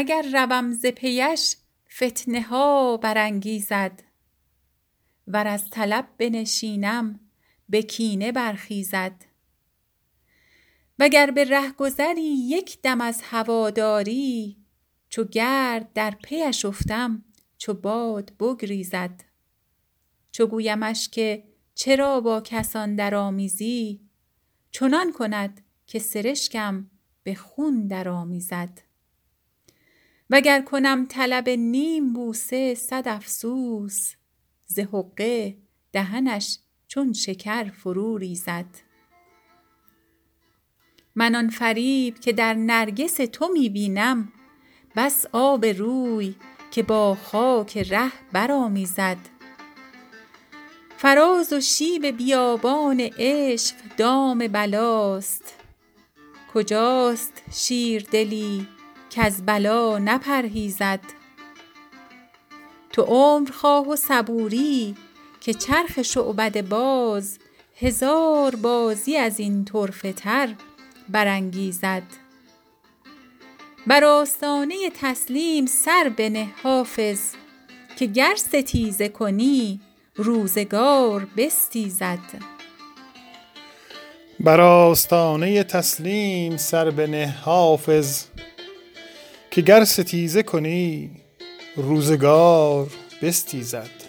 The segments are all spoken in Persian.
اگر روم ز پیش فتنه ها برانگیزد ور از طلب بنشینم به کینه برخیزد وگر به رهگذری یک دم از هوا داری چو گرد در پیش افتم چو باد بگریزد چو گویمش که چرا با کسان درآمیزی چنان کند که سرشکم به خون درآمیزد وگر کنم طلب نیم بوسه صد افسوس ز حقه دهنش چون شکر فرو ریزد. من آن فریب که در نرگس تو می بینم بس آب روی که با خاک ره برآمیزد. فراز و شیب بیابان عشق دام بلاست. کجاست شیردلی کز بلا نپرهیزد. تو عمر خواه و صبوری که چرخ شعبده باز هزار بازی از این طرفه تر برانگیزد. بر آستانه تسلیم سر بنه حافظ که گر ستیزه کنی روزگار بستیزد. که گر ستیزه کنی روزگار بستیزد.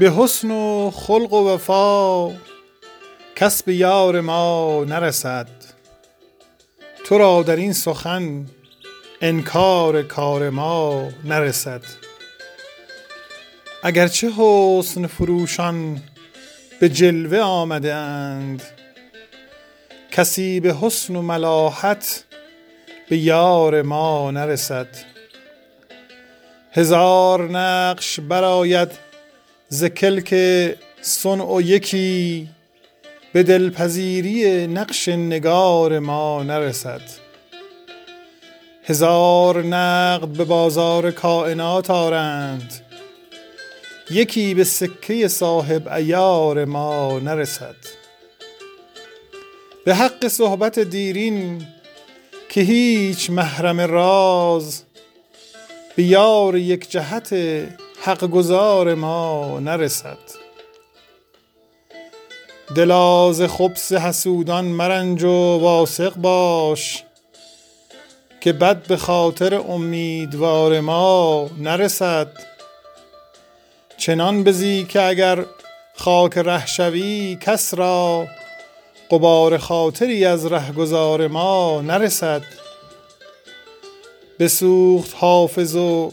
به حسن و خلق و وفا کس به یار ما نرسد. تو را در این سخن انکار کار ما نرسد. اگر چه حسن فروشان به جلوه آمده اند کسی به حسن و ملاحت به یار ما نرسد. هزار نقش برآید ز کلک صنع یکی به دلپذیری نقش نگار ما نرسد. هزار نقد به بازار کاینات آرند یکی به سکه صاحب عیار ما نرسد. به حق صحبت دیرین که هیچ محرم راز به یار یک جهت حق گزار ما نرسد. دلا ز خبث حسودان مرنج و واثق باش که بد به خاطر امیدوار ما نرسد. چنان بزی که اگر خاک ره شوی کس را غبار خاطری از رهگذار ما نرسد. بسوخت حافظ و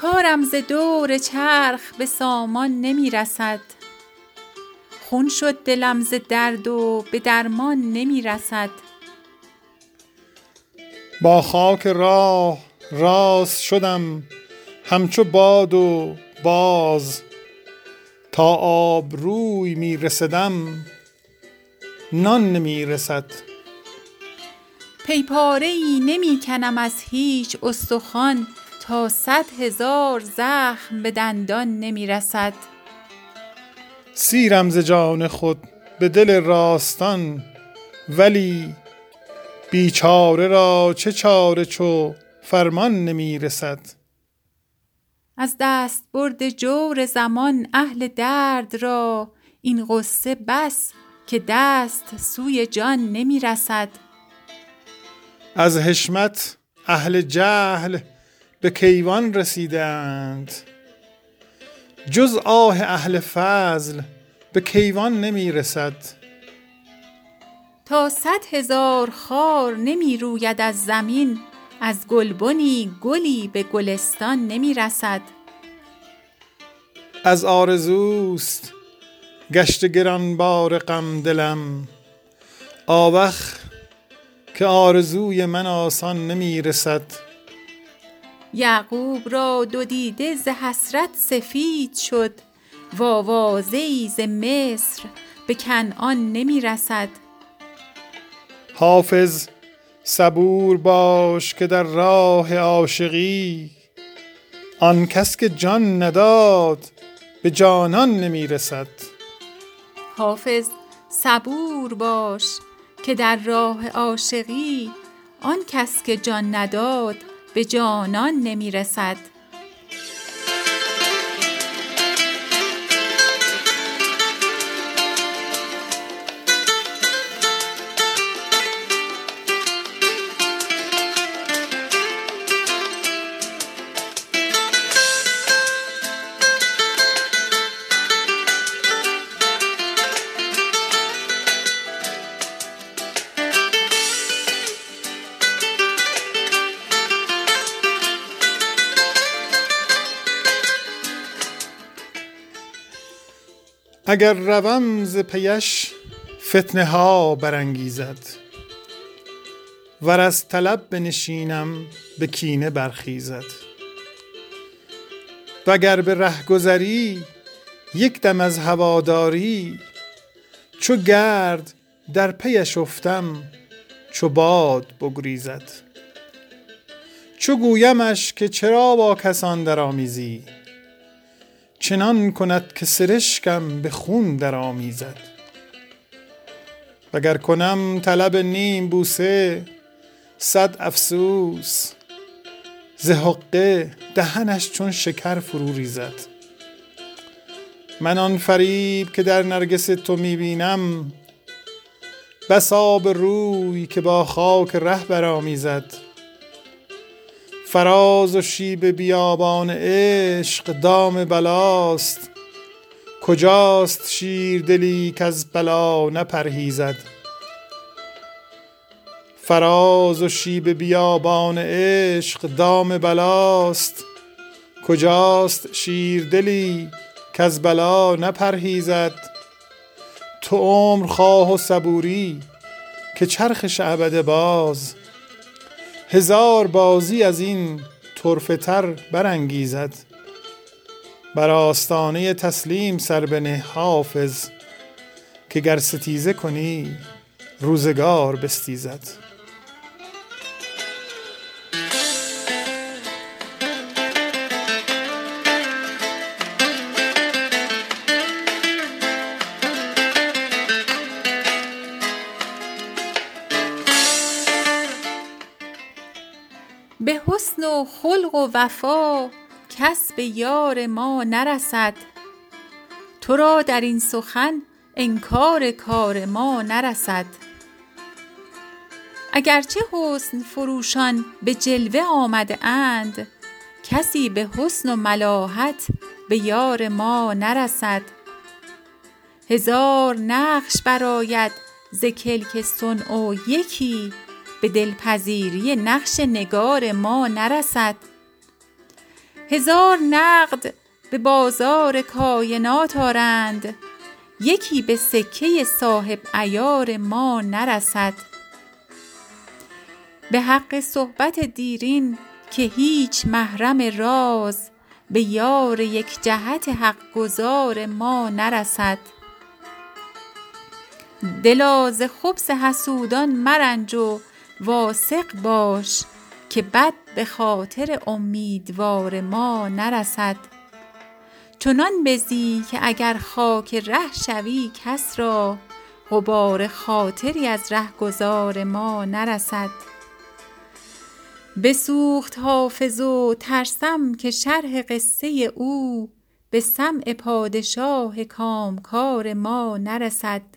کارم ز دور چرخ به سامان نمی رسد. خون شد دلم ز درد و به درمان نمی رسد. با خاک راه راست شدم همچو باد و باز. تا آبروی می رسدم نان نمی رسد. پی پاره ای نمی کنم از هیچ استخوان. تا صد هزار زخم به دندان نمی رسد. سیرم ز جان خود به دل راستان ولی بیچاره را چه چاره چو فرمان نمی رسد. از دست برد جور زمان اهل درد را این غصه بس که دست سوی جان نمی رسد. از حشمت اهل جهل به کیوان رسیدند. جز آه اهل فضل به کیوان نمی رسد. تا صد هزار خار نمی روید از زمین از گلبنی گلی به گلستان نمی رسد. از آرزوست گشت گرانبار غم دلم. آوخ که آرزوی من آسان نمی رسد. یعقوب را دو دیده ز حسرت سفید شد. و آوازه ز مصر به کنعان نمی رسد. حافظ صبور باش که در راه عاشقی. آن کس که جان نداد به جانان نمی رسد. حافظ صبور باش که در راه عاشقی. آن کس که جان نداد به جانان نمی رسد اگر روم ز پیش فتنه ها برانگیزد ور از طلب بنشینم به کینه برخیزد وگر به رهگذری یک دم از هواداری چو گرد در پیش افتم چو باد بگریزد. چو گویمش که چرا با کسان درآمیزی چنان کند که سرشکم به خون درآمیزد. وگر کنم طلب نیم بوسه صد افسوس ز دهنش چون شکر فرو ریزد. من آن فریب که در نرگس تو می بینم آب روی که با خاک ره برآمیزد. فراز و شیب بیابان عشق دام بلاست. کجاست شیردلی از بلا نپرهیزد؟ فراز و شیب بیابان عشق دام بلاست. کجاست شیردلی از بلا نپرهیزد؟ تو عمر خواه و صبوری که چرخش ابد باز. هزار بازی از این طرفه تر برانگیزد. بر آستانه تسلیم سر بنه حافظ که گر ستیزه کنی روزگار بستیزد. به حسن و خلق و وفا کس به یار ما نرسد. تو را در این سخن انکار کار ما نرسد. اگر چه حسن فروشان به جلوه آمده اند کسی به حسن و ملاحت به یار ما نرسد. هزار نقش برآید ز کلک صنع و یکی به دلپذیری نقش نگار ما نرسد. هزار نقد به بازار کاینات آرند. یکی به سکه صاحب عیار ما نرسد. به حق صحبت دیرین که هیچ محرم راز به یار یک جهت حق گزار ما نرسد. دلا ز خبث حسودان مرنج و واثق باش که بد به خاطر امیدوار ما نرسد. چنان بزی که اگر خاک ره شوی کس را غبار خاطری از رهگذار ما نرسد. بسوخت حافظ و ترسم که شرح قصه او به سمع پادشاه کامکار ما نرسد.